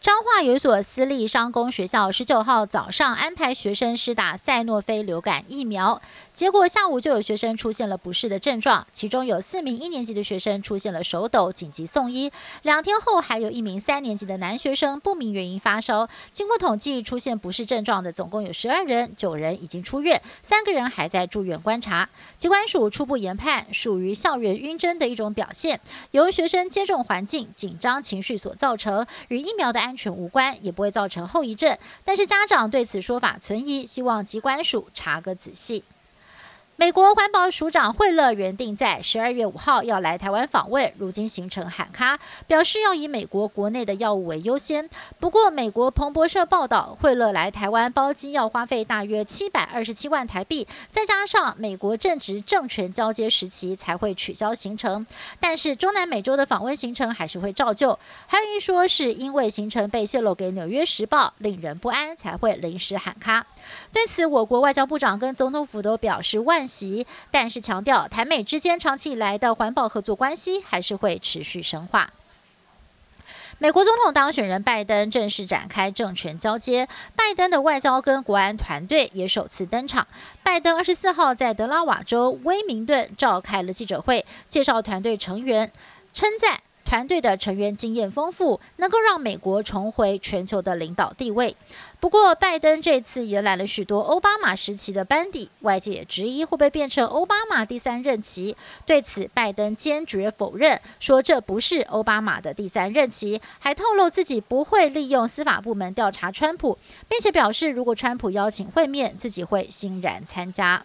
彰化有一所私立商工学校，十九号早上安排学生施打赛诺菲流感疫苗，结果下午就有学生出现了不适的症状，其中有四名一年级的学生出现了手抖，紧急送医。两天后，还有一名三年级的男学生不明原因发烧。经过统计，出现不适症状的总共有十二人，九人已经出院，三个人还在住院观察。机关署初步研判，属于校园晕针的一种表现，由学生接种环境紧张情绪所造成，与疫苗的安。安全无关，也不会造成后遗症。但是家长对此说法存疑，希望机关署查个仔细。美国环保署长惠勒原定在十二月五号要来台湾访问，如今行程喊卡，表示要以美国国内的药物为优先。不过，美国彭博社报道，惠勒来台湾包机要花费大约七百二十七万台币，再加上美国正值政权交接时期，才会取消行程。但是，中南美洲的访问行程还是会照旧。还有一说，是因为行程被泄露给《纽约时报》，令人不安，才会临时喊卡。对此，我国外交部长跟总统府都表示万喜，但是强调台美之间长期以来的环保合作关系还是会持续深化。美国总统当选人拜登正式展开政权交接，拜登的外交跟国安团队也首次登场。拜登二十四号在德拉瓦州威明顿召开了记者会，介绍团队成员，称赞。团队的成员经验丰富，能够让美国重回全球的领导地位。不过，拜登这次迎来了许多奥巴马时期的班底，外界也质疑会不会变成奥巴马第三任期。对此，拜登坚决否认，说这不是奥巴马的第三任期，还透露自己不会利用司法部门调查川普，并且表示如果川普邀请会面，自己会欣然参加。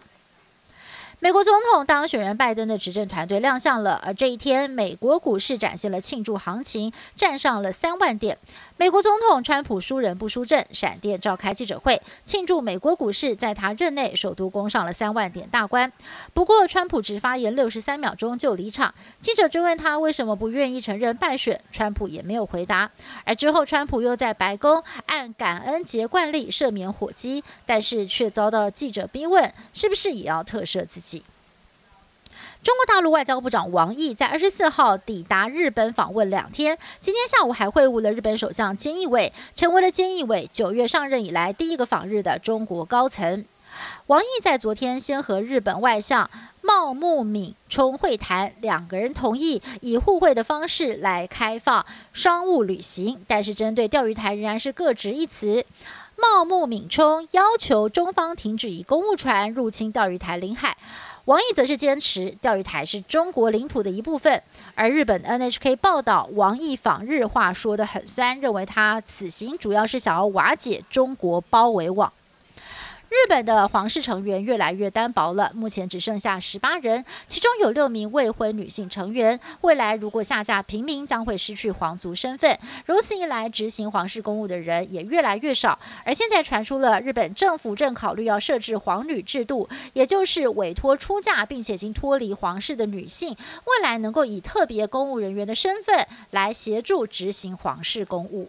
美国总统当选人拜登的执政团队亮相了，而这一天，美国股市展现了庆祝行情，站上了三万点。美国总统川普输人不输阵，闪电召开记者会庆祝美国股市在他任内首都攻上了三万点大关。不过，川普只发言六十三秒钟就离场。记者追问他为什么不愿意承认败选，川普也没有回答。而之后，川普又在白宫按感恩节惯例赦免火鸡，但是却遭到记者逼问，是不是也要特赦自己？中国大陆外交部长王毅在二十四号抵达日本访问两天，今天下午还会晤了日本首相菅义伟，成为了菅义伟九月上任以来第一个访日的中国高层。王毅在昨天先和日本外相茂木敏充会谈，两个人同意以互惠的方式来开放商务旅行，但是针对钓鱼台仍然是各执一词。茂木敏充要求中方停止以公务船入侵钓鱼台领海。王毅则是坚持钓鱼台是中国领土的一部分，而日本 NHK 报道王毅访日话说得很酸，认为他此行主要是想要瓦解中国包围网。日本的皇室成员越来越单薄了，目前只剩下十八人，其中有六名未婚女性成员。未来如果下嫁平民，将会失去皇族身份。如此一来，执行皇室公务的人也越来越少。而现在传出了日本政府正考虑要设置皇女制度，也就是委托出嫁并且已经脱离皇室的女性，未来能够以特别公务人员的身份来协助执行皇室公务。